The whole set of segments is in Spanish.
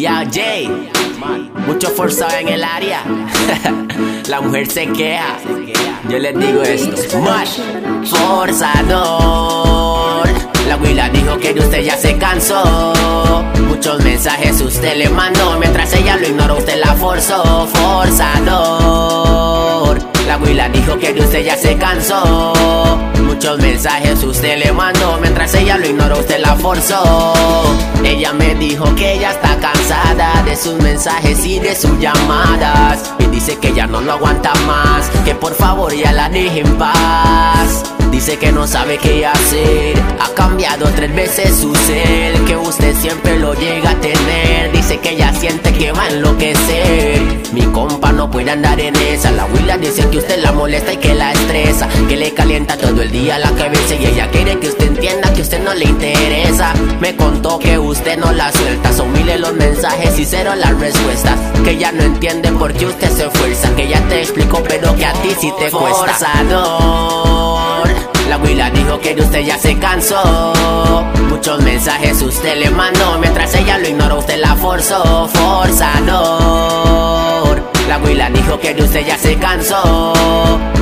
Ya, Jay, mucho forzado en el área. La mujer se queja. Yo les digo esto: forzador. La huila dijo que usted ya se cansó. Muchos mensajes usted le mandó. Mientras ella lo ignoró, usted la forzó. Forzador. La dijo que de usted ya se cansó. Muchos mensajes usted le mandó. Mientras ella lo ignoró, usted la forzó. Ella me dijo que ella está cansada de sus mensajes y de sus llamadas. Y dice que ya no lo aguanta más. Que por favor ya la deje en paz. Dice que no sabe qué hacer. Ha cambiado tres veces su ser. Que usted siempre lo llega a tener. Dice que ella siente que va a enloquecer. Mi compa no puede andar en esa. La huila dice que usted la molesta y que la estresa. Que le calienta todo el día la cabeza. Y ella quiere que usted entienda que usted no le interesa. Me contó que usted no la suelta. Son miles los mensajes y cero las respuestas. Que ella no entiende por qué usted se esfuerza. Que ya te explico, pero que a ti sí te cuesta. Forzador. La huila dijo que de usted ya se cansó. Muchos mensajes usted le mandó. Mientras ella lo ignoró, usted la forzó. Forzador. La huila dijo que de usted ya se cansó.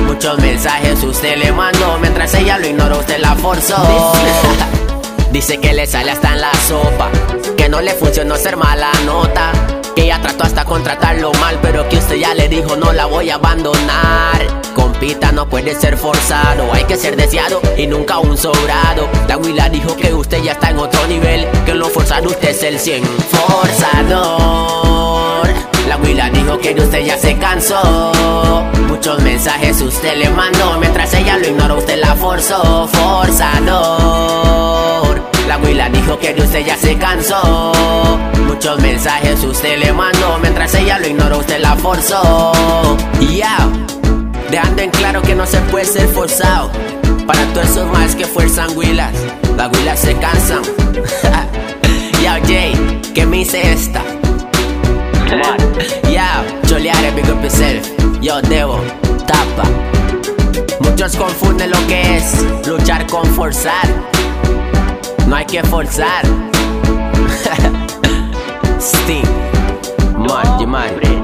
Muchos mensajes usted le mandó. Mientras ella lo ignoró, usted la forzó. Dice que le sale hasta en la sopa. Que no le funcionó ser mala nota. Que ella trató hasta contratarlo mal. Pero que usted ya le dijo no la voy a abandonar. Compita no puede ser forzado. Hay que ser deseado y nunca un sobrado. La huila dijo que usted ya está en otro nivel. Que lo forzado usted es el 100. Forzador. Que de usted ya se cansó. Muchos mensajes usted le mandó. Mientras ella lo ignoró, usted la forzó. Forzador. La huila dijo que de usted ya se cansó. Muchos mensajes usted le mandó. Mientras ella lo ignoró, usted la forzó. Yeah. Dejando en claro que no se puede ser forzado. Para todos esos más que fuerzan huilas. Las huilas se cansan. Yo, Jay, ¿qué me hice esta? Yeah, choleare, Yo, Debo, tapa. Muchos confunden lo que es luchar con forzar. No hay que forzar. Sting. Man, man.